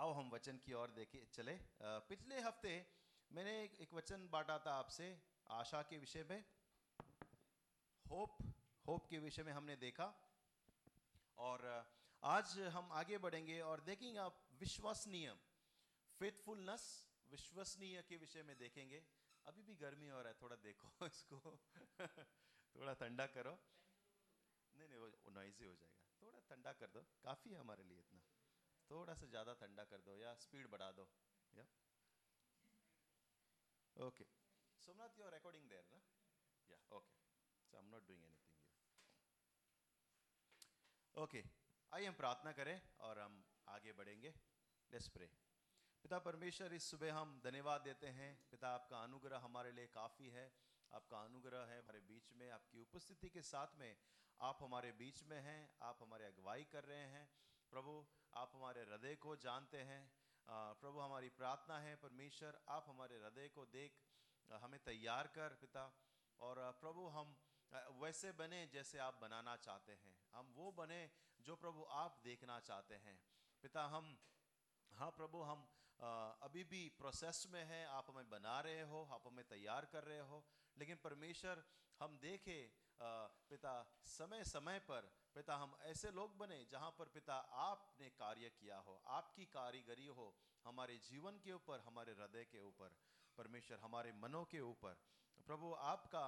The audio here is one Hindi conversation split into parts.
आओ हम वचन की ओर देखे चले। पिछले हफ़्ते मैंने एक, एक वचन बांटा था आपसे आशा के विषय में। होप होप के विषय में हमने देखा। और आज हम आगे बढ़ेंगे और देखेंगे आप विश्वसनीय फेथफुलनेस विश्वसनीय के विषय में देखेंगे। अभी भी गर्मी हो रहा है थोड़ा देखो इसको। थोड़ा ठंडा करो। नहीं नहीं वो नॉइजी हो जाएगा। थोड़ा ठंडा कर दो। काफ़ी है हमारे लिए इतना। थोड़ा सा ज़्यादा ठंडा कर दो या स्पीड बढ़ा दो, yeah? Okay Somnath you are recording there ना? Yeah okay so I am not doing anything okay आइए, हम प्रार्थना करें और हम आगे बढ़ेंगे. लेट्स प्रे पिता परमेश्वर, इस सुबह हम धन्यवाद देते हैं। पिता, आपका अनुग्रह हमारे लिए काफ़ी है। आपका अनुग्रह है हमारे बीच में। आपकी उपस्थिति के साथ में आप हमारे बीच में हैं। आप हमारे अगुवाई कर रहे हैं। प्रभु आप हमारे हृदय को जानते हैं। प्रभु हमारी प्रार्थना है, परमेश्वर, आप हमारे हृदय को देख हमें तैयार कर, पिता। और प्रभु हम वैसे बने जैसे आप बनाना चाहते हैं। हम वो बने जो प्रभु आप देखना चाहते हैं। पिता, हम हाँ प्रभु, हम अभी भी प्रोसेस में हैं, आप हमें बना रहे हो, आप हमें तैयार कर रहे हो, लेकिन परमेश्वर हम देखें पिता, समय समय पर, पिता हम ऐसे लोग बने जहाँ पर पिता आपने कार्य किया हो, आपकी कारीगरी हो, हमारे जीवन के ऊपर, हमारे हृदय के ऊपर, परमेश्वर हमारे मनों के ऊपर। प्रभु, आपका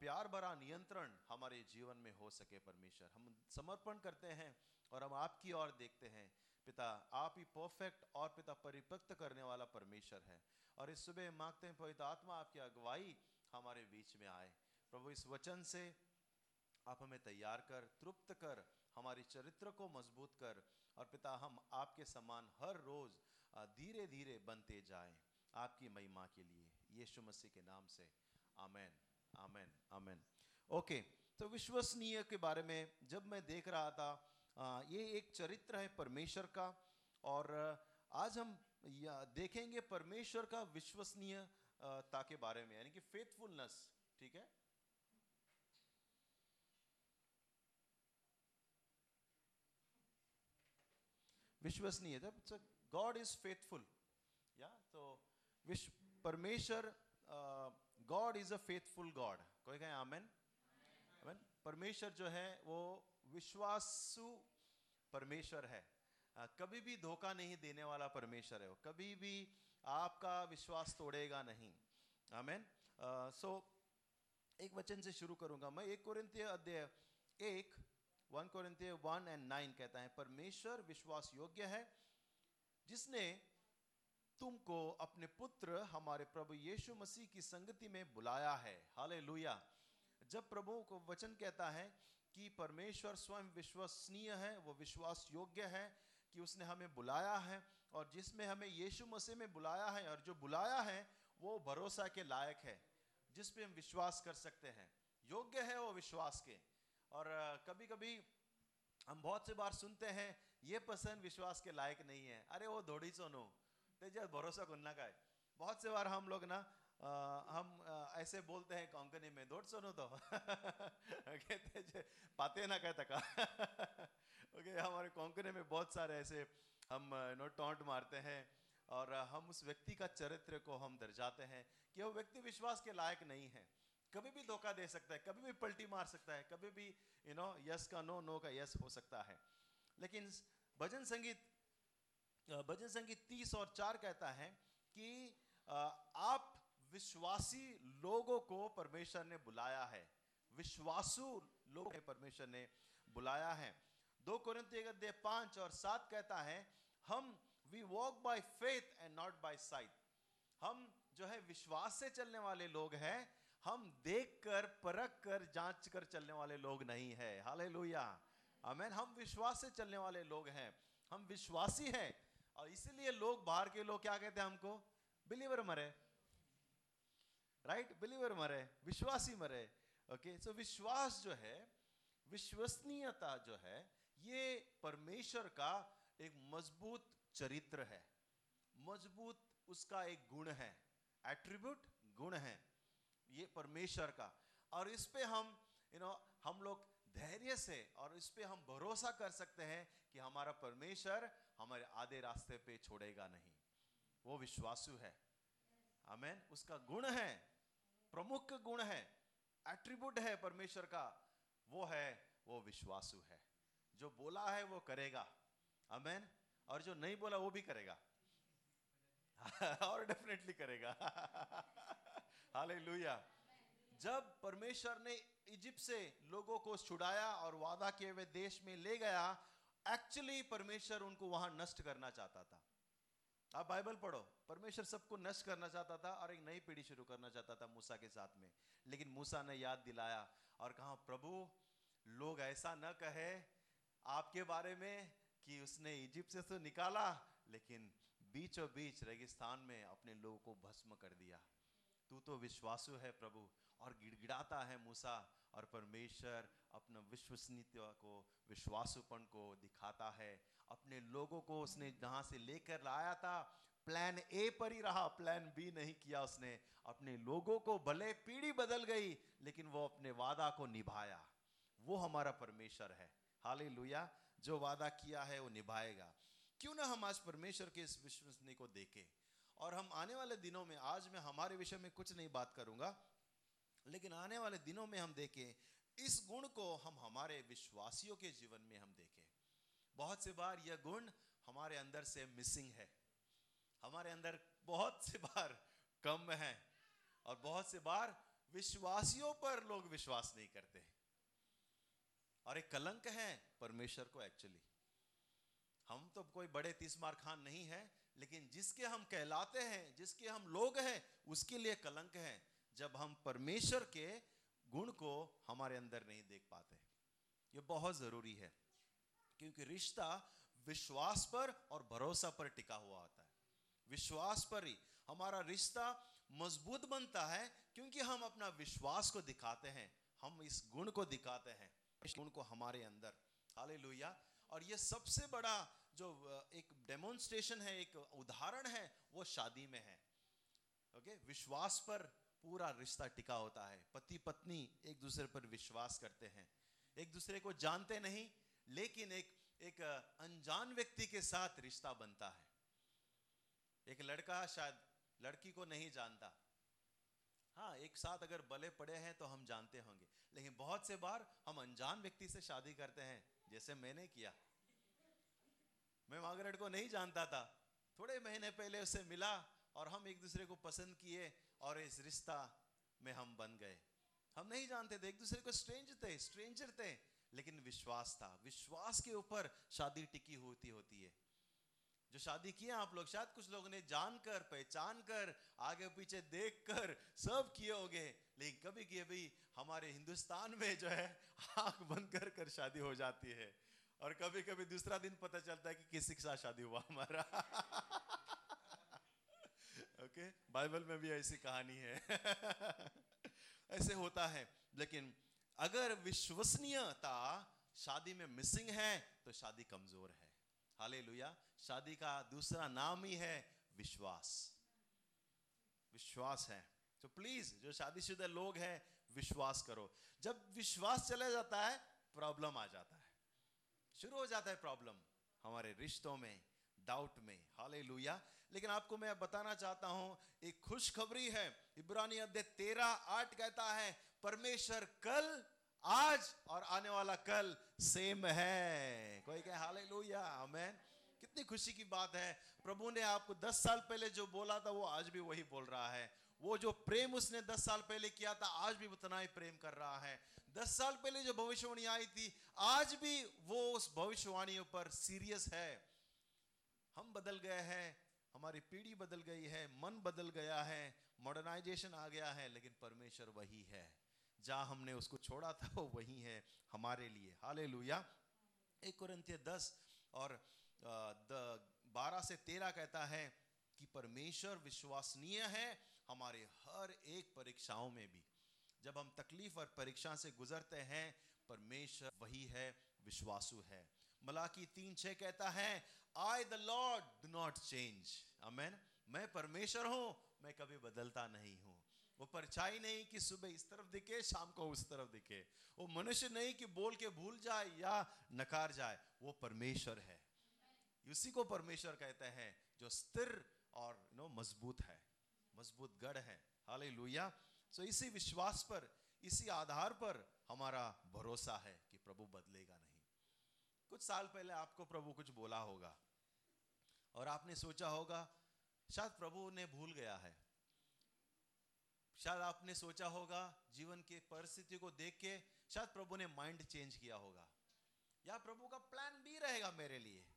प्यार भरा नियंत्रण हमारे जीवन में हो सके परमेश्वर। हम समर्पण करते हैं और हम आपकी ओर देखते हैं। पिता, आप ही परफेक्ट और पिता परिपक्व करने वाला परमेश्वर है। और इस सुबह मांगते हैं, पवित्र आत्मा आपकी अगुवाई हमारे बीच में आए। प्रभु, इस वचन से आप हमें तैयार कर, तृप्त कर, हमारी चरित्र को मज़बूत कर, और पिता, हम आपके समान हर रोज धीरे धीरे बनते जाएँ आपकी महिमा के लिए। यीशु मसीह के नाम से। आमेन आमेन आमेन। ओके तो विश्वसनीय के बारे में जब मैं देख रहा था ये एक चरित्र है परमेश्वर का, और आज हम देखेंगे परमेश्वर का विश्वसनीयता के बारे में, यानी कि फेथफुलनेस ठीक है? विश्वसनीय गॉड इज़ फेथफुल या तो विश्व परमेश्वर God is a faithful God कोई कहे आमेन? आमेन। परमेश्वर जो है, वो विश्वासु परमेश्वर है। कभी भी धोखा नहीं देने वाला परमेश्वर है कभी भी आपका विश्वास तोड़ेगा नहीं। आमेन। सो एक वचन से शुरू करूँगा मैं। एक कोरिंतीय अध्याय एक, वन कोरिंतीय वन एंड नाइन कहता है, परमेश्वर विश्वास योग्य है, जिसने तुमको अपने पुत्र, हमारे प्रभु यीशु मसीह की संगति में बुलाया है। हाले जब प्रभु को वचन कहता है कि परमेश्वर स्वयं विश्वसनीय है, वो विश्वास योग्य है कि उसने हमें बुलाया है और जिसमें हमें यीशु मसीह में बुलाया है और जो बुलाया है, वो भरोसा के लायक है, जिस पे हम विश्वास कर सकते हैं। योग्य है वो विश्वास के। और कभी कभी हम बहुत से बार सुनते हैं, ये पसंद विश्वास के लायक नहीं है। अरे वो धोड़ी सोनो तेज भरोसा करना का है बहुत से बार हम लोग ना आ, हम आ, ऐसे बोलते हैं कोंकणी में दौड़ सुनो तो. कहते पाते ना कहता का ओके हमारे कोंकणी में बहुत सारे ऐसे हम नो टोंट मारते हैं और हम उस व्यक्ति का चरित्र को हम दर्शाते हैं कि वो व्यक्ति विश्वास के लायक नहीं है। कभी भी धोखा दे सकता है कभी भी पलटी मार सकता है कभी भी यू नो यस का नो नो का यस हो सकता है। लेकिन भजन संगीत भजन संगीत तीस और चार कहता है कि आप विश्वासी लोगों को परमेश्वर ने बुलाया है। विश्वासु लोगों को परमेश्वर ने बुलाया है। दो अध्याय पाँच और सात कहता है, हम we walk by faith and not by sight हम जो है विश्वास से चलने वाले लोग हैं। हम देख कर परख कर जाँच कर चलने वाले लोग नहीं है। हाले लोहिया हम विश्वास से चलने वाले लोग हैं। हम विश्वासी हैं। और इसीलिए लोग बाहर के लोग क्या कहते हैं हमको? बिलीवर मरे। राइट बिलीवर मरे, विश्वासी मरे ओके सो विश्वास जो है, विश्वसनीयता जो है, ये परमेश्वर का एक मज़बूत चरित्र है। मज़बूत उसका एक गुण है। एट्रीब्यूट गुण है, ये परमेश्वर का। और इस पे हम यू नो हम लोग धैर्य से और इस पे हम भरोसा कर सकते हैं कि हमारा परमेश्वर हमारे आधे रास्ते पे छोड़ेगा नहीं। वो विश्वासु है। आमेन उसका गुण है। प्रमुख गुण है एट्रीब्यूट है परमेश्वर का, वो है, वो विश्वासु है। जो बोला है, वो करेगा। आमेन और जो नहीं बोला, वो भी करेगा। और डेफिनेटली करेगा। हालेलुया जब परमेश्वर ने इजिप्ट से लोगों को छुड़ाया और वादा किए हुए देश में ले गया एक्चुअली परमेश्वर उनको वहाँ नष्ट करना चाहता था। आप बाइबल पढ़ो। परमेश्वर सबको नष्ट करना चाहता था और एक नई पीढ़ी शुरू करना चाहता था मूसा के साथ में। लेकिन मूसा ने याद दिलाया और कहा, प्रभु, लोग ऐसा न कहे आपके बारे में कि उसने इजिप्ट से तो निकाला, लेकिन बीचों बीच रेगिस्तान में अपने लोगों को भस्म कर दिया। तू तो विश्वासु है प्रभु और गिड़गिड़ाता है मूसा और परमेश्वर अपना विश्वसनीयता को, विश्वासुपन को दिखाता है। अपने लोगों को उसने जहाँ से लेकर लाया था प्लान ए पर ही रहा प्लान बी नहीं किया उसने। अपने लोगों को भले पीढ़ी बदल गई, लेकिन वो अपने वादा को निभाया। वो हमारा परमेश्वर है। हाले जो वादा किया है, वो निभाएगा। क्यों ना हम आज परमेश्वर के इस विश्वसनीय को देखें? और हम आने वाले दिनों में, आज मैं हमारे विषय में कुछ नहीं बात करूँगा, लेकिन आने वाले दिनों में हम देखें, इस गुण को हम हमारे विश्वासियों के जीवन में हम देखें। बहुत से बार यह गुण हमारे अंदर से मिसिंग है। हमारे अंदर बहुत से बार कम है और बहुत से बार विश्वासियों पर लोग विश्वास नहीं करते और एक कलंक है परमेश्वर को एक्चुअली हम तो कोई बड़े तीस मार खान नहीं है, लेकिन जिसके हम कहलाते हैं, जिसके हम लोग हैं, उसके लिए कलंक है। जब हम परमेश्वर के गुण को हमारे अंदर नहीं देख पाते ये बहुत ज़रूरी है। क्योंकि रिश्ता विश्वास पर और भरोसा पर टिका हुआ होता है। विश्वास पर ही हमारा रिश्ता मज़बूत बनता है क्योंकि हम अपना विश्वास को दिखाते हैं, हम इस गुण को दिखाते हैं, इस गुण को हमारे अंदर। हाले और ये सबसे बड़ा जो एक डेमोन्स्ट्रेशन है, एक उदाहरण है, वो शादी में है। ओके? विश्वास पर पूरा रिश्ता टिका होता है। पति पत्नी एक दूसरे पर विश्वास करते हैं। एक दूसरे को जानते नहीं लेकिन एक एक अनजान व्यक्ति के साथ रिश्ता बनता है। एक लड़का शायद लड़की को नहीं जानता। हाँ एक साथ अगर बले पड़े हैं तो हम जानते होंगे, लेकिन बहुत से बार हम अनजान व्यक्ति से शादी करते हैं, जैसे मैंने किया। मैं मार्गरेट को नहीं जानता था। थोड़े महीने पहले उससे मिला और हम एक दूसरे को पसंद किए और इस रिश्ता में हम बन गए। हम नहीं जानते थे, एक दूसरे को स्ट्रेंज थे, स्ट्रेंजर थे। लेकिन विश्वास था। विश्वास के ऊपर शादी टिकी होती होती है। जो शादी किए आप लोग, शायद कुछ लोगों ने जानकर पहचान कर आगे पीछे देख कर सब किए होंगे, लेकिन कभी कभी हमारे हिंदुस्तान में जो है, आँख बंद कर कर शादी हो जाती है। और कभी कभी दूसरा दिन पता चलता है कि किसी के साथ शादी हुआ हमारा। Okay okay? बाइबल में भी ऐसी कहानी है। ऐसे होता है, लेकिन अगर विश्वसनीयता शादी में मिसिंग है तो शादी कमज़ोर है। हाले शादी का दूसरा नाम ही है विश्वास। विश्वास है। तो प्लीज़ जो शादीशुदा लोग हैं, विश्वास करो। जब विश्वास चला जाता है प्रॉब्लम आ जाता है। शुरू हो जाता है प्रॉब्लम हमारे रिश्तों में डाउट में। हाले लेकिन आपको मैं बताना चाहता हूँ, एक खुशखबरी है। इब्रानी अध्याय तेरह आठ कहता है परमेश्वर कल, आज और आने वाला कल सेम है। कोई कहे हाले लोहिया कितनी खुशी की बात है। प्रभु ने आपको दस साल पहले जो बोला था, वो आज भी वही बोल रहा है। वो जो प्रेम उसने दस साल पहले किया था, आज भी उतना ही प्रेम कर रहा है। दस साल पहले जो भविष्यवाणी आई थी, आज भी वो उस भविष्यवाणियों पर सीरियस है। हम बदल गए हैं, हमारी पीढ़ी बदल गई है, मन बदल गया है मॉडर्नाइजेशन आ गया है, लेकिन परमेश्वर वही है। जहाँ हमने उसको छोड़ा था, वो वही है हमारे लिए। हाले लुया एक कुरंतिय दस और बारह से तेरह कहता है कि परमेश्वर विश्वसनीय है हमारे हर एक परीक्षाओं में भी। जब हम तकलीफ़ और परीक्षा से गुजरते हैं, परमेश्वर वही है, विश्वासु है। मलाकी तीन छह कहता है I the Lord do not change amen मैं परमेश्वर हूँ, मैं कभी बदलता नहीं हूँ। वो परछाई नहीं कि सुबह इस तरफ़ दिखे, शाम को उस तरफ़ दिखे। वो मनुष्य नहीं कि बोल के भूल जाए या नकार जाए, वो परमेश्वर है। उसी को परमेश्वर कहते हैं, जो स्थिर और नो मज़बूत है। मज़बूत गढ़ है। हाल हालेलुया। सो इसी विश्वास पर, इसी आधार पर हमारा भरोसा है कि प्रभु बदलेगा नहीं। कुछ साल पहले आपको प्रभु कुछ बोला होगा। और आपने सोचा होगा, शायद प्रभु ने भूल गया है। शायद आपने सोचा होगा, जीवन की परिस्थिति को देख के शायद प्रभु ने माइंड चेंज किया होगा। या प्रभु का प्लान भी रहेगा मेरे लिए।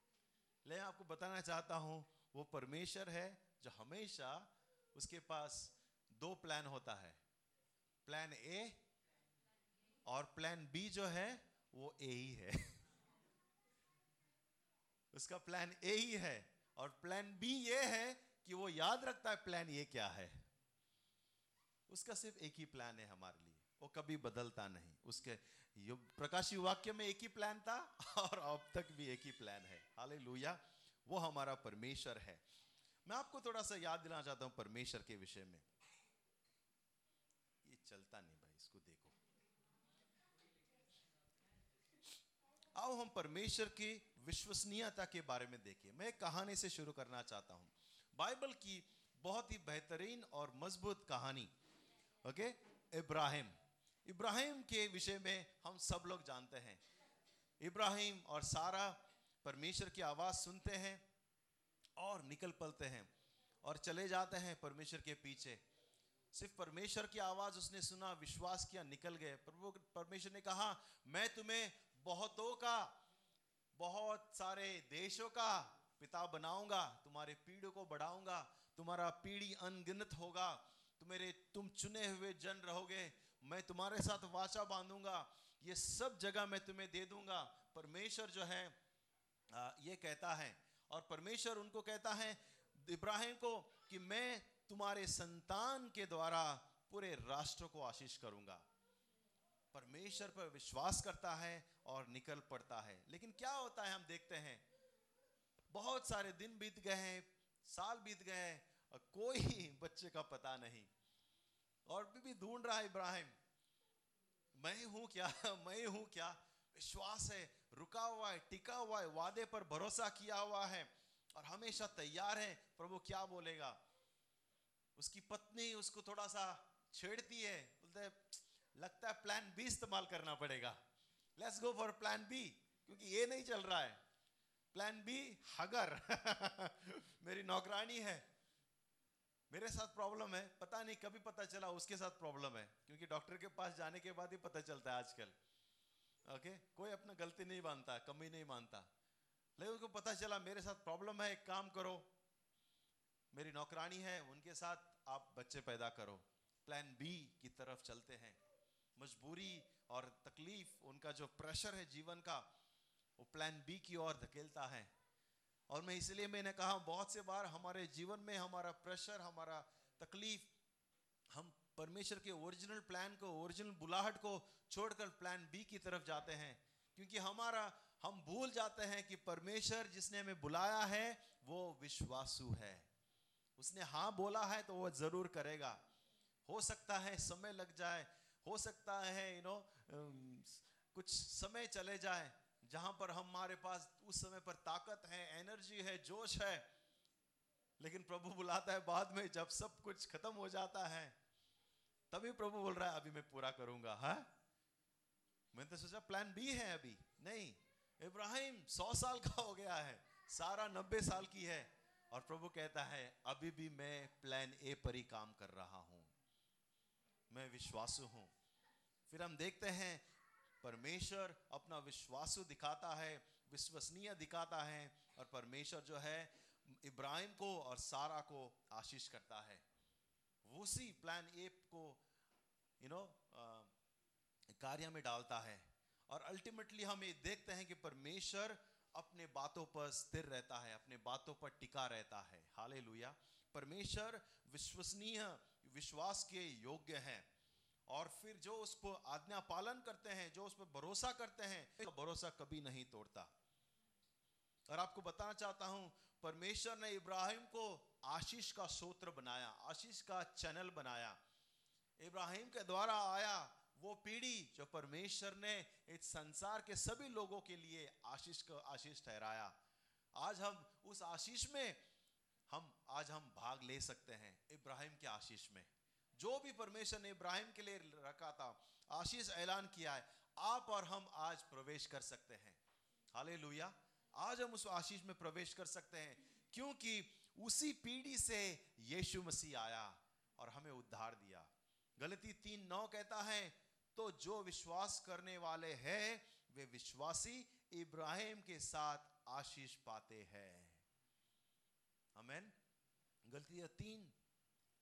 ले आपको बताना चाहता हूँ, वो परमेश्वर है जो हमेशा उसके पास दो प्लान होता है। प्लान ए और प्लान बी जो है, वो ए ही है। उसका प्लान ए ही है और प्लान बी ये है कि वो याद रखता है प्लान ये क्या है। उसका सिर्फ़ एक ही प्लान है हमारे लिए। वो कभी बदलता नहीं। उसके प्रकाशी वाक्य में एक ही प्लान था और अब तक भी एक ही प्लान है। हाले वो हमारा परमेश्वर है। मैं आपको थोड़ा सा याद दिलाना चाहता हूँ परमेश्वर के विषय में। ये चलता नहीं भाई, इसको देखो। आओ हम परमेश्वर की विश्वसनीयता के बारे में देखिए। मैं एक कहानी से शुरू करना चाहता हूँ। बाइबल की बहुत ही बेहतरीन और मज़बूत कहानी ओके इब्राहिम इब्राहिम के विषय में हम सब लोग जानते हैं। इब्राहिम और सारा परमेश्वर की आवाज़ सुनते हैं और निकल पलते हैं और चले जाते हैं परमेश्वर के पीछे। सिर्फ़ परमेश्वर की आवाज़ उसने सुना, विश्वास किया, निकल गए। प्रभु, परमेश्वर ने कहा, मैं तुम्हें बहुतों का, बहुत सारे देशों का पिता बनाऊँगा, तुम्हारे पीढ़ी को बढ़ाऊँगा, तुम्हारा पीढ़ी अनगिनत होगा तुम्हारे तुम चुने हुए जन रहोगे, मैं तुम्हारे साथ वाचा बांधूँगा, ये सब जगह मैं तुम्हें दे दूँगा। परमेश्वर जो है ये कहता है, और परमेश्वर उनको कहता है, इब्राहिम को कि मैं तुम्हारे संतान के द्वारा पूरे राष्ट्र को आशीष करूँगा। परमेश्वर पर विश्वास करता है और निकल पड़ता है। लेकिन क्या होता है, हम देखते हैं, बहुत सारे दिन बीत गए हैं, साल बीत गए हैं और कोई बच्चे का पता नहीं। और भी, भी ढूंढ रहा है इब्राहिम मैं हूँ क्या मैं हूँ क्या? विश्वास है रुका हुआ है टिका हुआ है वादे पर भरोसा किया हुआ है और हमेशा तैयार है। प्रभु क्या बोलेगा? उसकी पत्नी उसको थोड़ा सा छेड़ती है बोलते लगता है प्लान बी इस्तेमाल करना पड़ेगा। Let's go for plan B क्योंकि ये नहीं चल रहा है। Plan B हगर। मेरी नौकरानी है मेरे साथ प्रॉब्लम है, पता नहीं, कभी पता चला, उसके साथ प्रॉब्लम है। क्योंकि डॉक्टर के पास जाने के बाद ही पता चलता है आजकल। ओके कोई अपना गलती नहीं मानता, कमी नहीं मानता। लेकिन उसको पता चला, मेरे साथ प्रॉब्लम है, एक काम करो। मेरी नौकरानी है, उनके साथ आप बच्चे पैदा करो। प्लान बी की तरफ़ चलते हैं। मजबूरी और तकलीफ़, उनका जो प्रेशर है जीवन का, वो प्लान बी की ओर धकेलता है। और मैं इसलिए मैंने कहा, बहुत से बार हमारे जीवन में हमारा प्रेशर हमारा तकलीफ़, हम परमेश्वर के ओरिजिनल प्लान को ओरिजिनल बुलाहट को छोड़कर प्लान बी की तरफ़ जाते हैं। क्योंकि हमारा, हम भूल जाते हैं कि परमेश्वर जिसने हमें बुलाया है, वो विश्वासु है। उसने हाँ बोला है तो वो ज़रूर करेगा। हो सकता है समय लग जाए, हो सकता है यू नो कुछ समय चले जाए जहाँ पर हमारे पास उस समय पर ताकत है, एनर्जी है, जोश है, लेकिन प्रभु बुलाता है बाद में जब सब कुछ खत्म हो जाता है, तभी प्रभु बोल रहा है, अभी मैं पूरा करूँगा, हा? मैंने तो सोचा प्लान बी है अभी, नहीं, इब्राहिम सौ साल का हो गया है, सारा नब्बे साल की है और प्रभु कहता है, अभी भी मैं प्लान ए पर ही काम कर रहा हूँ, मैं विश्वासु हूँ फिर हम देखते हैं परमेश्वर अपना विश्वासु दिखाता है, विश्वसनीय दिखाता है और परमेश्वर जो है, इब्राहिम को और सारा को आशीष करता है। उसी प्लान ए को यू नो कार्य में डालता है और अल्टीमेटली हम ये देखते हैं कि परमेश्वर अपने बातों पर स्थिर रहता है, अपने बातों पर टिका रहता है। हाले परमेश्वर विश्वसनीय, विश्वास के योग्य हैं। और फिर जो उसको आज्ञा पालन करते हैं, जो उस पर भरोसा करते हैं तो भरोसा कभी नहीं तोड़ता। और आपको बताना चाहता हूँ, परमेश्वर ने इब्राहिम को आशीष का सूत्र बनाया, आशीष का चैनल बनाया। इब्राहिम के द्वारा आया वो पीढ़ी जो परमेश्वर ने इस संसार के सभी लोगों के लिए आशीष का, आशीष ठहराया। आज हम उस आशीष में, हम, आज हम भाग ले सकते हैं, इब्राहिम के आशीष में। जो भी परमेश्वर ने इब्राहिम के लिए रखा था, आशीष ऐलान किया है, आप और हम आज प्रवेश कर सकते हैं। हाले आज हम उस आशीष में प्रवेश कर सकते हैं, क्योंकि उसी पीढ़ी से यीशु मसीह आया और हमें उद्धार दिया। गलती तीन नौ कहता है तो जो विश्वास करने वाले हैं, वे विश्वासी इब्राहिम के साथ आशीष पाते हैं। अमेन गलती तीन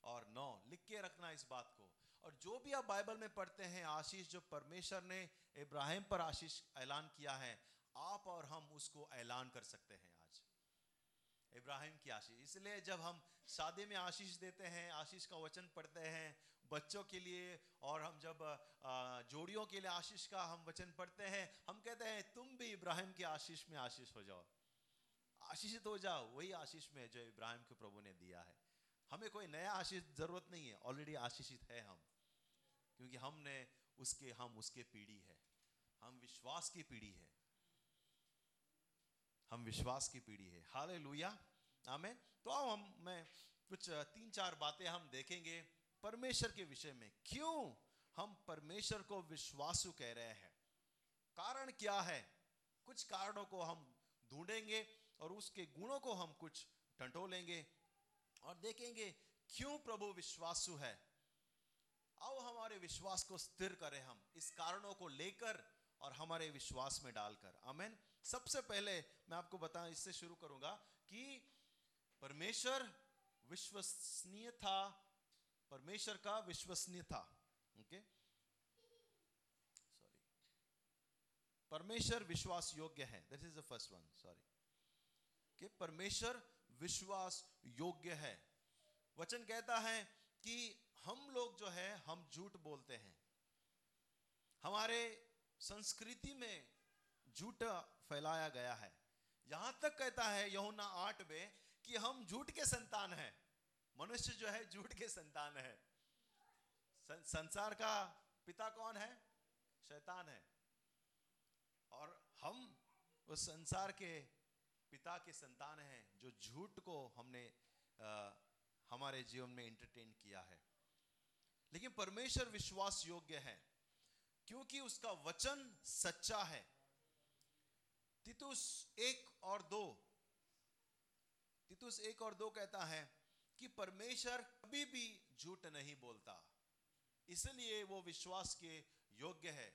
और नौ, लिख के रखना इस बात को। और जो भी आप बाइबल में पढ़ते हैं, आशीष जो परमेश्वर ने इब्राहिम पर आशीष ऐलान किया है, आप और हम उसको ऐलान कर सकते हैं आज। इब्राहिम की आशीष। इसलिए जब हम शादी में आशीष देते हैं, आशीष का वचन पढ़ते हैं, बच्चों के लिए, और हम जब जोड़ियों के लिए आशीष का हम वचन पढ़ते हैं, हम कहते हैं, तुम भी इब्राहिम की आशीष में आशीष हो जाओ। आशीषित हो जाओ। वही आशीष में जो इब्राहिम के प्रभु ने दिया है। हमें कोई नया आशीष ज़रूरत नहीं है ऑलरेडी आशीषित है हम। क्योंकि हमने उसके, हम उसके पीढ़ी है। हम विश्वास की पीढ़ी है। हम विश्वास की पीढ़ी है। हाल लुया आमें तो आओ हम, मैं कुछ तीन चार बातें हम देखेंगे परमेश्वर के विषय में। क्यों हम परमेश्वर को विश्वासु कह रहे हैं? कारण क्या है? कुछ कारणों को हम ढूंढेंगे और उसके गुणों को हम कुछ टंटोलेंगे। और देखेंगे क्यों प्रभु विश्वासु है? आओ हमारे विश्वास को स्थिर करें हम, इस कारणों को लेकर और हमारे विश्वास में डालकर। अमेन सबसे पहले मैं आपको बता, इससे शुरू करूँगा कि परमेश्वर विश्वसनीय था, परमेश्वर का विश्वसनीय था, ओके? सॉरी परमेश्वर विश्वास योग्य है। This is the first one sorry कि परमेश्वर विश्वास योग्य है। वचन कहता है कि हम लोग जो है, हम झूठ बोलते हैं। हमारे संस्कृति में झूठ फैलाया गया है। यहाँ तक कहता है यहुना आठ में, कि हम झूठ के संतान हैं। मनुष्य जो है, झूठ के संतान है। संसार का पिता कौन है? शैतान है। और हम उस संसार के पिता के संतान हैं जो झूठ को हमने आ, हमारे जीवन में एंटरटेन किया है। लेकिन परमेश्वर विश्वास योग्य है क्योंकि उसका वचन सच्चा है। तितुस एक और दो तितुस एक और दो कहता है कि परमेश्वर कभी भी झूठ नहीं बोलता। इसलिए वो विश्वास के योग्य है।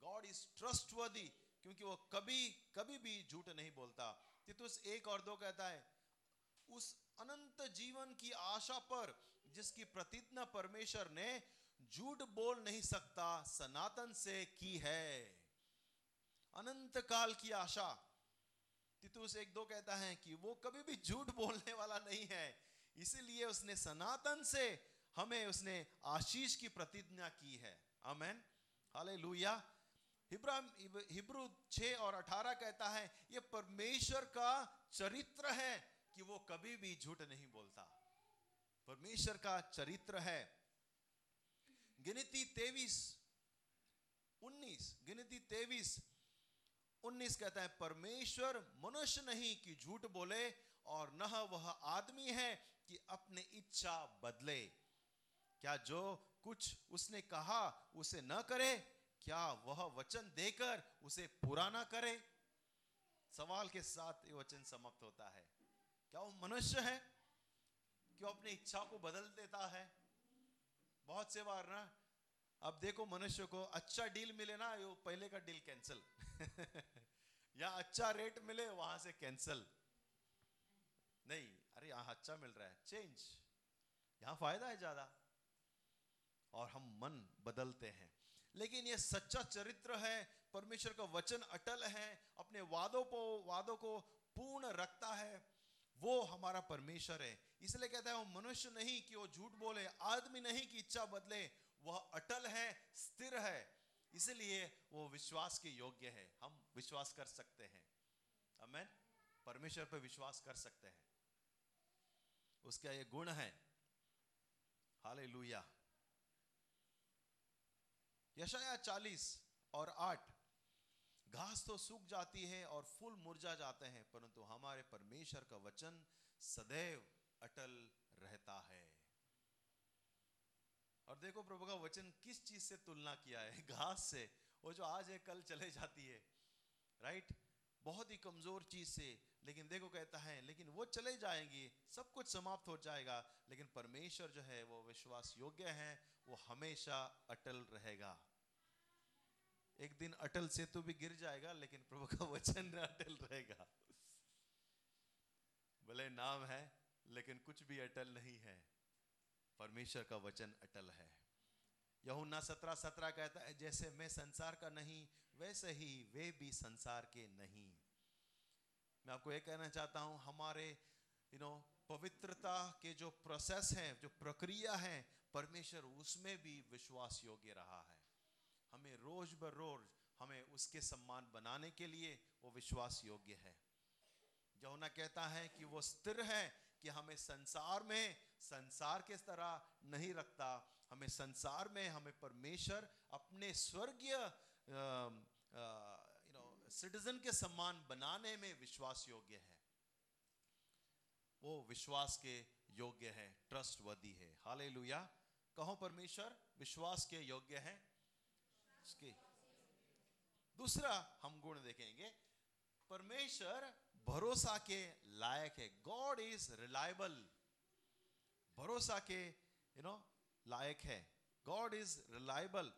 गॉड इज़ ट्रस्टवर्दी क्योंकि वो कभी कभी भी झूठ नहीं बोलता। तितुस एक और दो कहता है, उस अनंत जीवन की आशा पर, जिसकी प्रतिज्ञा परमेश्वर ने झूठ बोल नहीं सकता, सनातन से की है। अनंत काल की आशा। तितुस एक दो कहता है कि वो कभी भी झूठ बोलने वाला नहीं है। इसीलिए उसने सनातन से हमें उसने आशीष की प्रतिज्ञा की है। अमेन हाले लुया हिब्रू छ और अठारह कहता है, ये परमेश्वर का चरित्र है कि वो कभी भी झूठ नहीं बोलता। परमेश्वर का चरित्र है। गिनती तेवीस उन्नीस, गिनती तेवीस उन्नीस कहता है, परमेश्वर मनुष्य नहीं कि झूठ बोले और न वह आदमी है कि अपने इच्छा बदले। क्या जो कुछ उसने कहा, उसे न करे? क्या वह वचन देकर उसे पूरा ना करे? सवाल के साथ ये वचन समाप्त होता है। क्या वो मनुष्य है? क्यों अपनी इच्छा को बदल देता है? बहुत से बार ना, अब देखो मनुष्य को अच्छा डील मिले ना वो पहले का डील कैंसिल। या अच्छा रेट मिले, वहाँ से कैंसिल। नहीं, अरे यहाँ अच्छा मिल रहा है, चेंज। यहाँ फ़ायदा है ज़्यादा। और हम मन बदलते हैं। लेकिन ये सच्चा चरित्र है, परमेश्वर का वचन अटल है, अपने वादों को वादों को पूर्ण रखता है, वो हमारा परमेश्वर है। इसलिए कहता है, वो मनुष्य नहीं कि वो झूठ बोले, आदमी नहीं कि इच्छा बदले, वह अटल है, स्थिर है। इसलिए वो विश्वास के योग्य है। हम विश्वास कर सकते हैं। अमेन परमेश्वर पर विश्वास कर सकते हैं। उसका ये गुण है। हाले लुया यशाया चालीस और आठ, घास तो सूख जाती है और फूल मुरझा जाते हैं, परंतु हमारे परमेश्वर का वचन सदैव अटल रहता है। और देखो प्रभु का वचन किस चीज़ से तुलना किया है? घास से। वो जो आज है, कल चले जाती है। राइट बहुत ही कमज़ोर चीज़ से। लेकिन देखो कहता है, लेकिन वो चले जाएँगी, सब कुछ समाप्त हो जाएगा, लेकिन परमेश्वर जो है, वो विश्वास योग्य है, वो हमेशा अटल रहेगा। एक दिन अटल सेतु भी गिर जाएगा, लेकिन प्रभु का वचन अटल रहेगा। भले नाम है, लेकिन कुछ भी अटल नहीं है। परमेश्वर का वचन अटल है। यहुन्ना सत्रह सत्रह कहता है, जैसे मैं संसार का नहीं, वैसे ही वे भी संसार के नहीं। मैं आपको ये कहना चाहता हूँ, हमारे यू नो पवित्रता के जो प्रोसेस है, जो प्रक्रिया है, परमेश्वर उसमें भी विश्वास योग्य रहा है। हमें रोज ब रोज हमें उसके सम्मान बनाने के लिए वो विश्वास योग्य है। यहुना कहता है कि वो स्थिर है कि हमें संसार में, संसार के तरह नहीं रखता। हमें संसार में हमें परमेश्वर अपने स्वर्गीय सिटीजन के सम्मान बनाने में विश्वास योग्य है। वो विश्वास के योग्य है ट्रस्ट वर्दी है। हाले कहो परमेश्वर, विश्वास के योग्य है। उसके दूसरा हम गुण देखेंगे। परमेश्वर भरोसा के लायक है। गॉड इज़ रिलायबल भरोसा के यू नो लायक है। गॉड इज़ रिलायबल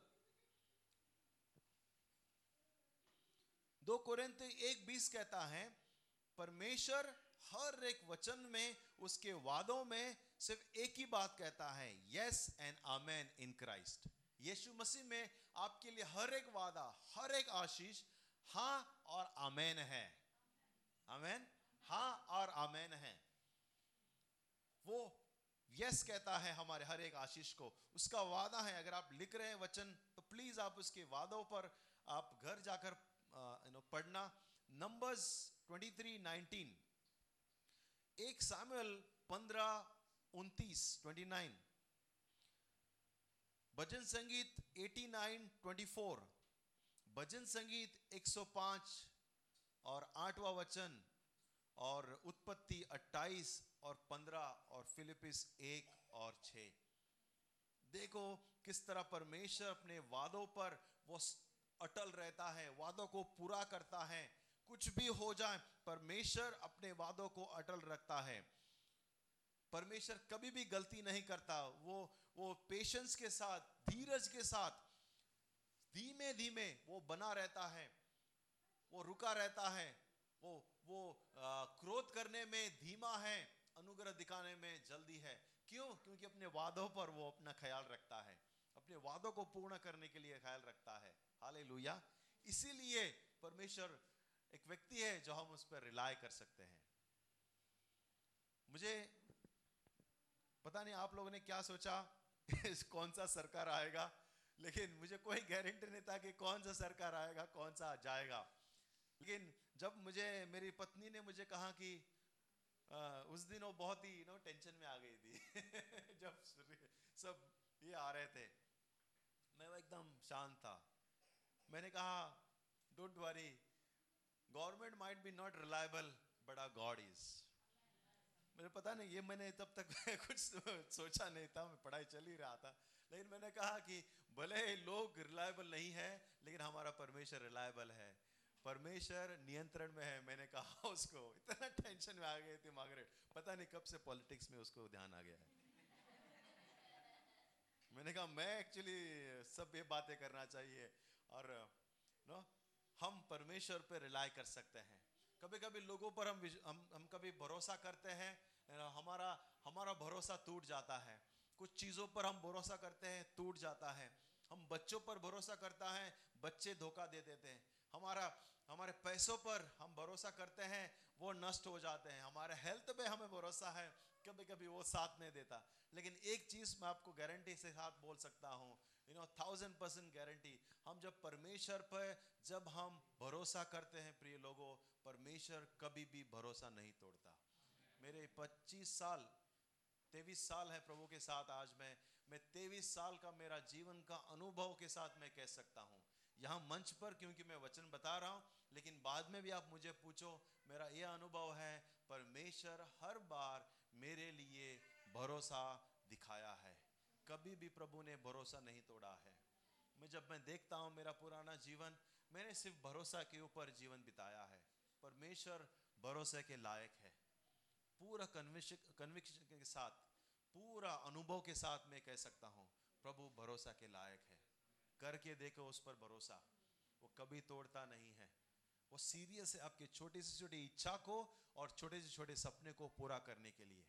दो कुरेंत एक बीस कहता है, परमेश्वर हर एक वचन में, उसके वादों में सिर्फ़ एक ही बात कहता है yes and amen in Christ यीशु मसीह में आपके लिए हर एक वादा, हर एक आशीष हाँ और आमेन है। आमेन हाँ और आमेन है। वो यस कहता है हमारे हर एक आशीष को। उसका वादा है, अगर आप लिख रहे हैं वचन तो प्लीज़ आप उसके वादों पर, आप घर जाकर यू नो पढ़ना नंबर्स 23 19 एक सामुएल 15 उनतीस 29 भजन संगीत 89 24 भजन संगीत 105 और आठवां वचन और उत्पत्ति 28 और 15 और फिलिपिस एक और छ। देखो किस तरह परमेश्वर अपने वादों पर वो अटल रहता है वादों को पूरा करता है कुछ भी हो जाए परमेश्वर अपने वादों को अटल रखता है। परमेश्वर कभी भी गलती नहीं करता वो वो पेशेंस के साथ धीरज के साथ धीमे धीमे वो बना रहता है वो रुका रहता है वो वो आ, क्रोध करने में धीमा है अनुग्रह दिखाने में जल्दी है। क्यों? क्योंकि अपने वादों पर वो अपना ख्याल रखता है। अपने वादों को पूर्ण करने के लिए ख्याल रखता है। हाले इसीलिए परमेश्वर एक व्यक्ति है जो हम उस पर रिलाय कर सकते हैं। मुझे पता नहीं आप लोगों ने क्या सोचा कौन सा सरकार आएगा लेकिन मुझे कोई गारंटी नहीं था कि कौन सा सरकार आएगा कौन सा जाएगा। लेकिन जब मुझे मेरी पत्नी ने मुझे कहा कि आ, उस दिन वो बहुत ही नो टेंशन में आ गई थी। जब सब ये आ रहे थे। मैं एकदम शांत था। मैंने कहा don't worry government might be not reliable but our God is मुझे पता नहीं, ये मैंने तब तक कुछ सोचा नहीं था, मैं पढ़ाई चल ही रहा था। लेकिन मैंने कहा कि भले लोग रिलायबल नहीं है, लेकिन हमारा परमेश्वर रिलायबल है। परमेश्वर नियंत्रण में है, मैंने कहा उसको। इतना टेंशन में आ गए थे मार्गरेट पता नहीं कब से पॉलिटिक्स में उसको ध्यान आ गया है। मैंने कहा, मैं एक्चुअली सब ये बातें करना चाहिए और नो हम परमेश्वर पे रिलाय कर सकते हैं। कभी कभी लोगों पर हम हम हम कभी भरोसा करते हैं हमारा हमारा भरोसा टूट जाता है। कुछ चीज़ों पर हम भरोसा करते हैं, टूट जाता है। हम बच्चों पर भरोसा करता है, बच्चे धोखा दे देते हैं। हमारा, हमारे पैसों पर हम भरोसा करते हैं, वो नष्ट हो जाते हैं। हमारे हेल्थ पे हमें भरोसा है कभी कभी वो साथ नहीं देता। लेकिन एक चीज़ मैं आपको गारंटी से साथ बोल सकता हूँ। You know thousand percent guarantee हम जब परमेश्वर पर, जब हम भरोसा करते हैं प्रिय लोगों, परमेश्वर कभी भी भरोसा नहीं तोड़ता। मेरे 25 साल तेईस साल है प्रभु के साथ आज मैं। मैं तेईस साल का मेरा जीवन का अनुभव के साथ मैं कह सकता हूँ। यहाँ मंच पर, क्योंकि मैं वचन बता रहा हूँ, लेकिन बाद में भी आप मुझे पूछो, मेरा यह अनुभव है, परमेश्वर हर बार मेरे लिए भरोसा दिखाया है। कभी भी प्रभु ने भरोसा नहीं तोड़ा है। मैं जब मैं देखता हूँ मेरा पुराना जीवन, मैंने सिर्फ़ भरोसा के ऊपर जीवन बिताया है। परमेश्वर भरोसे के लायक है। पूरा कन्विक्शन के साथ, पूरा अनुभव के साथ मैं कह सकता हूँ, प्रभु भरोसा के लायक है। करके देखो उस पर भरोसा। वो कभी तोड़ता नहीं है। वो सीरियस है आपके छोटी से छोटी इच्छा को और छोटे से छोटे सपने को पूरा करने के लिए।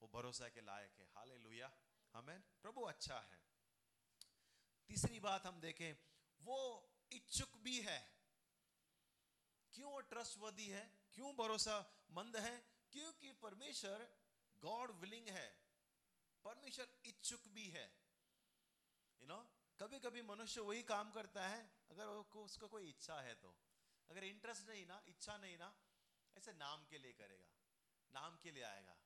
वो भरोसा के लायक है। हाले लुया हमें प्रभु अच्छा है। तीसरी बात हम देखें, वो इच्छुक भी है। क्यों वो ट्रस्टवर्दी है? क्यों भरोसा मंद है? क्योंकि परमेश्वर गॉड विलिंग है। परमेश्वर इच्छुक भी है। यू नो कभी कभी मनुष्य वही काम करता है, अगर उसको कोई इच्छा है तो। अगर इंटरेस्ट नहीं ना, इच्छा नहीं ना, ऐसे नाम के लिए करेगा, नाम के लिए आएगा,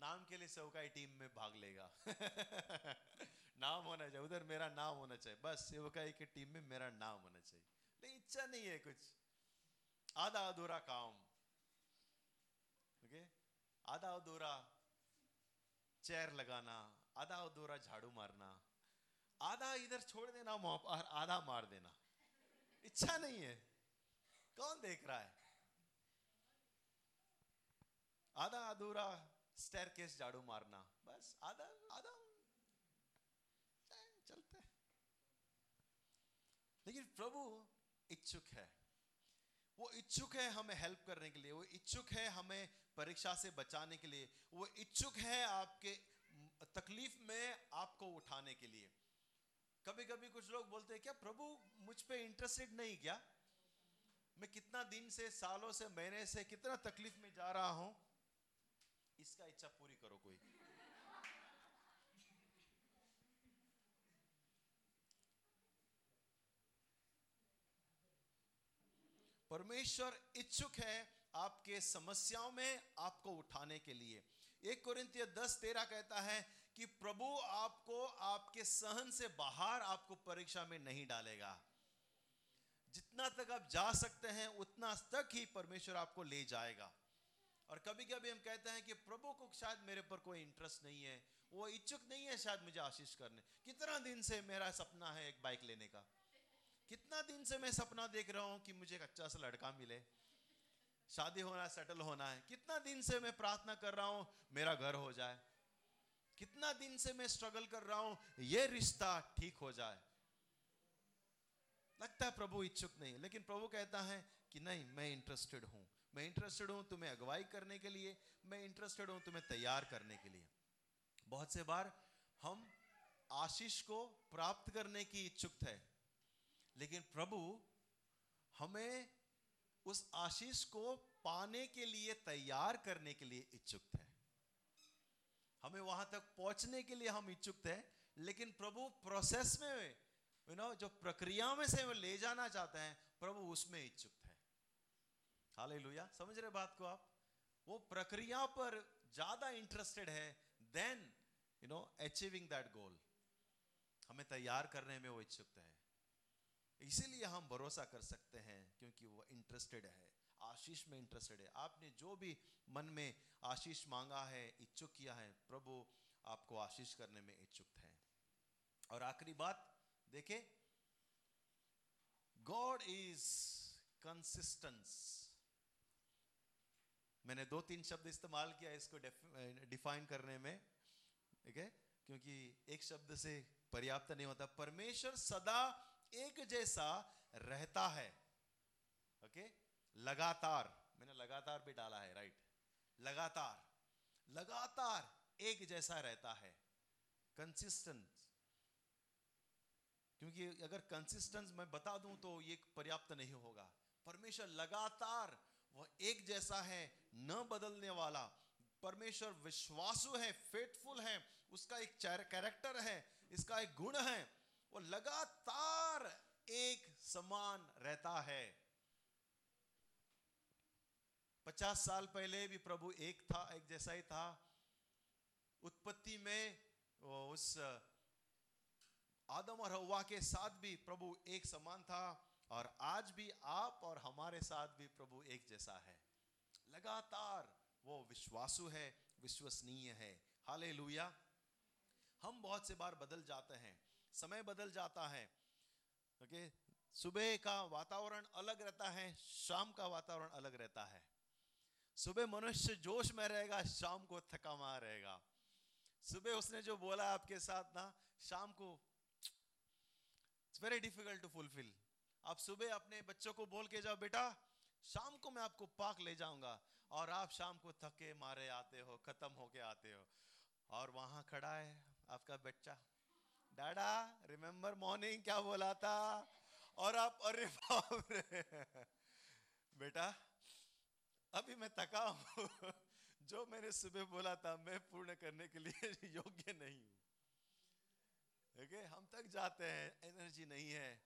नाम के लिए सेवकाई टीम में भाग लेगा। नाम होना चाहिए, उधर मेरा नाम होना चाहिए, बस सेवकाई की टीम में मेरा नाम होना चाहिए। लेकिन इच्छा नहीं है कुछ। आधा अधूरा काम। ओके आधा अधूरा चेयर लगाना, आधा अधूरा झाड़ू मारना, आधा इधर छोड़ देना और आधा मार देना। इच्छा नहीं है। कौन देख रहा है? आधा अधूरा स्टेर केस झाड़ू मारना। बस, आधा आधा। चलते। लेकिन प्रभु इच्छुक है। वो इच्छुक है हमें हेल्प करने के लिए। वो इच्छुक है हमें परीक्षा से बचाने के लिए। वो इच्छुक है आपके तकलीफ़ में आपको उठाने के लिए। कभी कभी कुछ लोग बोलते हैं, क्या प्रभु मुझ पे इंटरेस्टेड नहीं क्या? मैं कितना दिन से, सालों से, महीने से कितना तकलीफ़ में जा रहा हूँ। इसका इच्छा पूरी करो कोई। परमेश्वर इच्छुक है आपके समस्याओं में आपको उठाने के लिए। एक कोरिंथिय दस तेरह कहता है कि प्रभु आपको आपके सहन से बाहर आपको परीक्षा में नहीं डालेगा। जितना तक आप जा सकते हैं, उतना तक ही परमेश्वर आपको ले जाएगा। और कभी कभी हम कहते हैं कि प्रभु को शायद मेरे पर कोई इंटरेस्ट नहीं है, वो इच्छुक नहीं है शायद मुझे आशीष करने। कितना दिन से मेरा सपना है एक बाइक लेने का? कितना दिन से मैं सपना देख रहा हूँ कि मुझे एक अच्छा सा लड़का मिले। शादी होना सेटल होना है। कितना दिन से मैं प्रार्थना कर रहा हूँ, मेरा घर हो जाए। कितना दिन से मैं स्ट्रगल कर रहा हूँ, ये रिश्ता ठीक हो जाए। लगता है प्रभु इच्छुक नहीं लेकिन प्रभु कहता है कि नहीं, मैं इंटरेस्टेड हूँ। मैं इंटरेस्टेड हूँ तुम्हें अगुवाई करने के लिए, मैं इंटरेस्टेड हूँ तुम्हें तैयार करने के लिए। बहुत से बार हम आशीष को प्राप्त करने की इच्छुक थे लेकिन प्रभु हमें उस आशीष को पाने के लिए, तैयार करने के लिए इच्छुक थे हमें वहाँ तक पहुँचने के लिए हम इच्छुक थे, लेकिन प्रभु प्रोसेस में यू नो जो प्रक्रिया में से ले जाना चाहते हैं, प्रभु उसमें इच्छुक थे। हाल समझ रहे बात को आप? वो प्रक्रिया पर ज़्यादा इंटरेस्टेड है then you know achieving that goal हमें तैयार करने में वो इच्छुक है इसीलिए हम भरोसा कर सकते हैं, क्योंकि वो इंटरेस्टेड है। आशीष में इंटरेस्टेड है। आपने जो भी मन में आशीष मांगा है, इच्छुक किया है, प्रभु आपको आशीष करने में इच्छुक है। और आखिरी बात, देखे गॉड इज़ कंसिस्टेंस मैंने दो तीन शब्द इस्तेमाल किया इसको डिफाइन करने में, ठीक है? क्योंकि एक शब्द से पर्याप्त नहीं होता। परमेश्वर सदा एक जैसा रहता है। ओके लगातार, मैंने लगातार भी डाला है राइट लगातार लगातार एक जैसा रहता है कंसिस्टेंट क्योंकि अगर कंसिस्टेंस मैं बता दूँ तो ये पर्याप्त नहीं होगा। परमेश्वर लगातार वह एक जैसा है, न बदलने वाला। परमेश्वर विश्वासु है फेथफुल है, उसका एक कैरेक्टर है, इसका एक गुण है, वो लगातार एक समान रहता है। पचास साल पहले भी प्रभु एक था, एक जैसा ही था। उत्पत्ति में उस, आदम और हवा के साथ भी प्रभु एक समान था और आज भी आप और हमारे साथ भी प्रभु एक जैसा है। लगातार वो विश्वासु है, विश्वसनीय है। हाले हम बहुत से बार बदल जाते हैं, समय बदल जाता है। ओके, सुबह का वातावरण अलग रहता है, शाम का वातावरण अलग रहता है। सुबह मनुष्य जोश में रहेगा, शाम को थका हुआ रहेगा। सुबह उसने जो बोला आपके साथ ना, शाम को it's very difficult to fulfil आप सुबह अपने बच्चों को बोल के जाओ, बेटा, शाम को मैं आपको पार्क ले जाऊँगा। और आप शाम को थके, मारे आते हो, खत्म होके आते हो। और वहाँ खड़ा है आपका बच्चा। डाडा रिमेम्बर मॉर्निंग क्या बोला था? और आप, अरे बाप रे! बेटा अभी मैं थका हूँ। जो मैंने सुबह बोला था, मैं पूर्ण करने के लिए योग्य नहीं हूँ। okay? हम तक जाते हैं, एनर्जी नहीं है।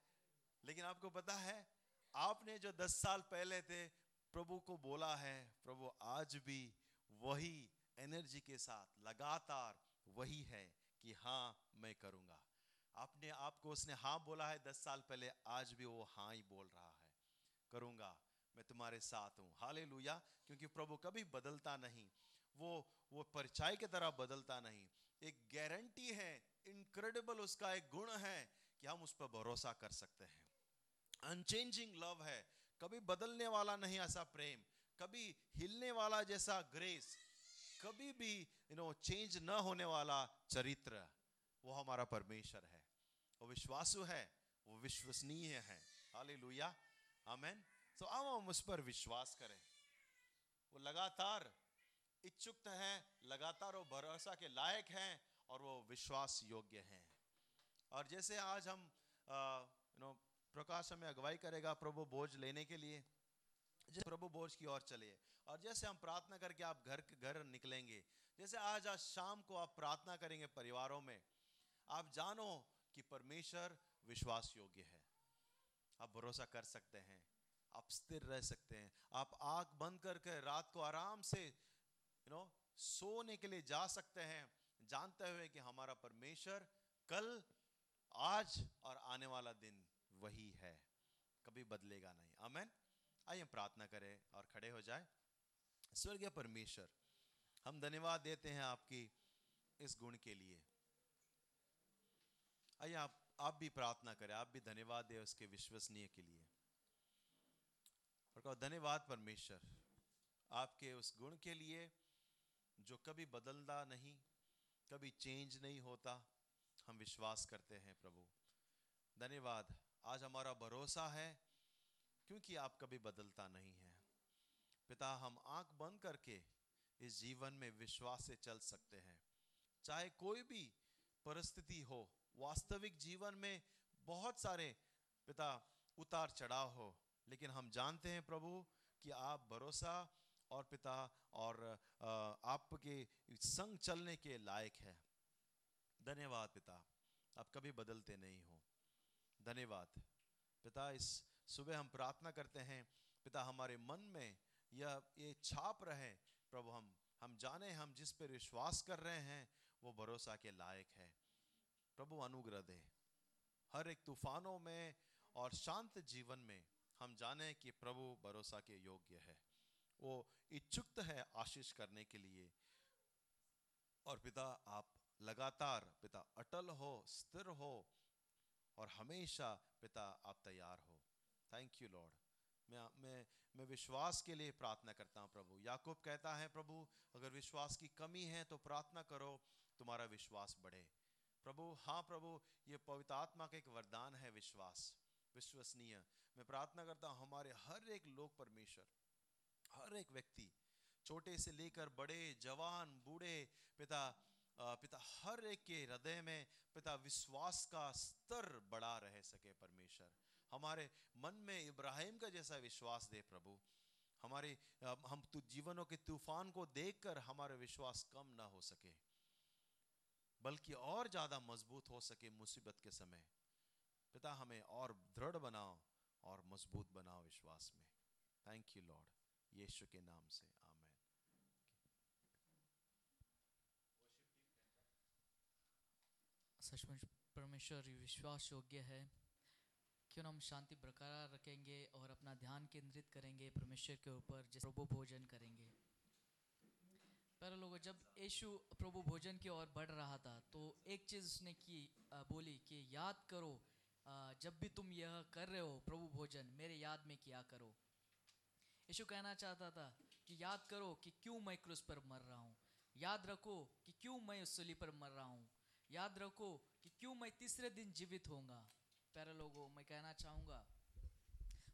लेकिन आपको पता है, आपने जो दस साल पहले थे, प्रभु को बोला है, प्रभु आज भी वही एनर्जी के साथ, लगातार वही है कि हाँ मैं करूँगा। आपने, आपको उसने हाँ बोला है दस साल पहले, आज भी वो हाँ ही बोल रहा है। करूँगा। मैं तुम्हारे साथ हूँ। हाले क्योंकि प्रभु कभी बदलता नहीं। वो वो परिचय की तरह बदलता नहीं। एक गारंटी है इनक्रेडिबल उसका एक गुण है कि हम उस पर भरोसा कर सकते हैं। अनचेंजिंग लव है। कभी बदलने वाला नहीं ऐसा प्रेम। कभी हिलने वाला जैसा ग्रेस कभी भी यू नो चेंज न होने वाला चरित्र। वो हमारा परमेश्वर है। वो विश्वासु है। वो विश्वसनीय है। हालेलुया। आमेन। तो अब हम उस पर विश्वास करें। वो लगातार इच्छुक है, लगातार वो भरोसा के लायक हैं और वो विश्वास योग्य हैं। और जैसे आज हम यू नो प्रकाश हमें अगुवाई करेगा प्रभु बोझ लेने के लिए, जैसे प्रभु बोझ की ओर चलिए। और जैसे हम प्रार्थना करके आप घर के घर निकलेंगे, जैसे आज आज शाम को आप प्रार्थना करेंगे परिवारों में, आप जानो कि परमेश्वर विश्वास योग्य है। आप भरोसा कर सकते हैं। आप स्थिर रह सकते हैं। आप आँख बंद करके रात को आराम से यू नो सोने के लिए जा सकते हैं। जानते हुए कि हमारा परमेश्वर कल, आज और आने वाला दिन वही है। कभी बदलेगा नहीं। अमेन आइए प्रार्थना करें और खड़े हो जाए। स्वर्गीय परमेश्वर, हम धन्यवाद देते हैं आपकी इस गुण के लिए। आइए आप आप भी प्रार्थना करें। आप भी धन्यवाद दें उसके विश्वसनीय के लिए। और कहो, धन्यवाद परमेश्वर, आपके उस गुण के लिए जो कभी बदलता नहीं, कभी चेंज नहीं होता, हम विश्वास करते हैं प्रभु। धन्यवाद, आज हमारा भरोसा है क्योंकि आप कभी बदलता नहीं है। पिता, हम आँख बंद करके इस जीवन में विश्वास से चल सकते हैं। चाहे कोई भी परिस्थिति हो, वास्तविक जीवन में बहुत सारे पिता उतार चढ़ाव हो लेकिन हम जानते हैं प्रभु कि आप भरोसा और पिता और आपके संग चलने के लायक है। धन्यवाद पिता, आप कभी बदलते नहीं हो। धन्यवाद। पिता, इस सुबह हम प्रार्थना करते हैं, पिता, हमारे मन में यह, ये छाप रहे, प्रभु, हम हम जाने, हम जिस पर विश्वास कर रहे हैं, वो भरोसा के लायक है। प्रभु, अनुग्रह दे। हर एक तूफानों में और शांत जीवन में हम जाने कि प्रभु भरोसा के योग्य है। वो इच्छुक है आशीष करने के लिए। और पिता, आप लगातार पिता अटल हो, स्थिर हो, और हमेशा पिता आप तैयार हो। थैंक यू लॉर्ड मैं मैं मैं विश्वास के लिए प्रार्थना करता हूँ प्रभु। याकूब कहता है, प्रभु, अगर विश्वास की कमी है तो प्रार्थना करो, तुम्हारा विश्वास बढ़े। प्रभु हाँ प्रभु, ये पवित्र आत्मा का एक वरदान है विश्वास। विश्वसनीय। मैं प्रार्थना करता हूँ, हमारे हर एक लोग परमेश्वर, हर एक व्यक्ति, छोटे से लेकर बड़े, जवान, बूढ़े, पिता पिता, हर एक के हृदय में पिता विश्वास का स्तर बढ़ा रह सके परमेश्वर। हमारे मन में इब्राहिम का जैसा विश्वास दे प्रभु। हमारे हम तु, जीवनों के तूफ़ान को देखकर हमारा विश्वास कम ना हो सके, बल्कि और ज़्यादा मज़बूत हो सके मुसीबत के समय। पिता, हमें और दृढ़ बनाओ और मज़बूत बनाओ विश्वास में। थैंक यू लॉर्ड यीशु के नाम से, आमेन। सचमुच परमेश्वर विश्वास योग्य है। क्यों हम शांति बरकरार रखेंगे और अपना ध्यान केंद्रित करेंगे परमेश्वर के ऊपर, जैसे प्रभु भोजन करेंगे। पहले लोगों, जब यीशु प्रभु भोजन की ओर बढ़ रहा था तो एक चीज़ उसने की बोली कि याद करो जब भी तुम यह कर रहे हो, प्रभु भोजन, मेरे याद में किया करो। यीशु कहना चाहता था कि याद करो कि क्यों मैं क्रूस पर मर रहा हूँ। याद रखो कि क्यों मैं उस सूली पर मर रहा हूँ। याद रखो कि क्यों मैं तीसरे दिन जीवित होऊँगा। प्यारे लोगों, मैं कहना चाहूँगा,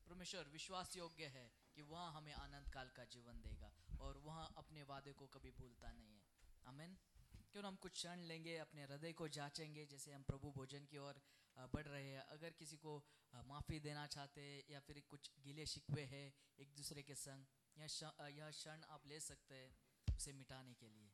परमेश्वर विश्वास योग्य है कि वह हमें आनंद काल का जीवन देगा और वह अपने वादे को कभी भूलता नहीं है। आमीन। क्यों हम कुछ क्षण लेंगे, अपने हृदय को जांचेंगे, जैसे हम प्रभु भोजन की ओर बढ़ रहे हैं। अगर किसी को माफ़ी देना चाहते हैं या फिर कुछ गिले शिकवे है एक दूसरे के संग यह क्षण आप ले सकते हैं उसे मिटाने के लिए।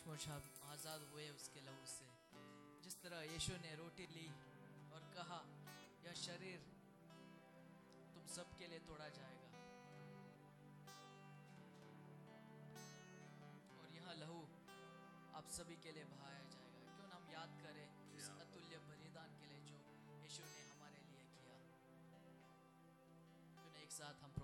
सचमुच हम आज़ाद हुए उसके लहू से। जिस तरह यीशु ने रोटी ली और कहा यह शरीर तुम सबके लिए तोड़ा जाएगा। और यह लहू आप सभी के लिए बहाया जाएगा। क्यों ना हम याद करें उस अतुल्य बलिदान के लिए जो यीशु ने हमारे लिए किया। क्यों ना एक साथ हम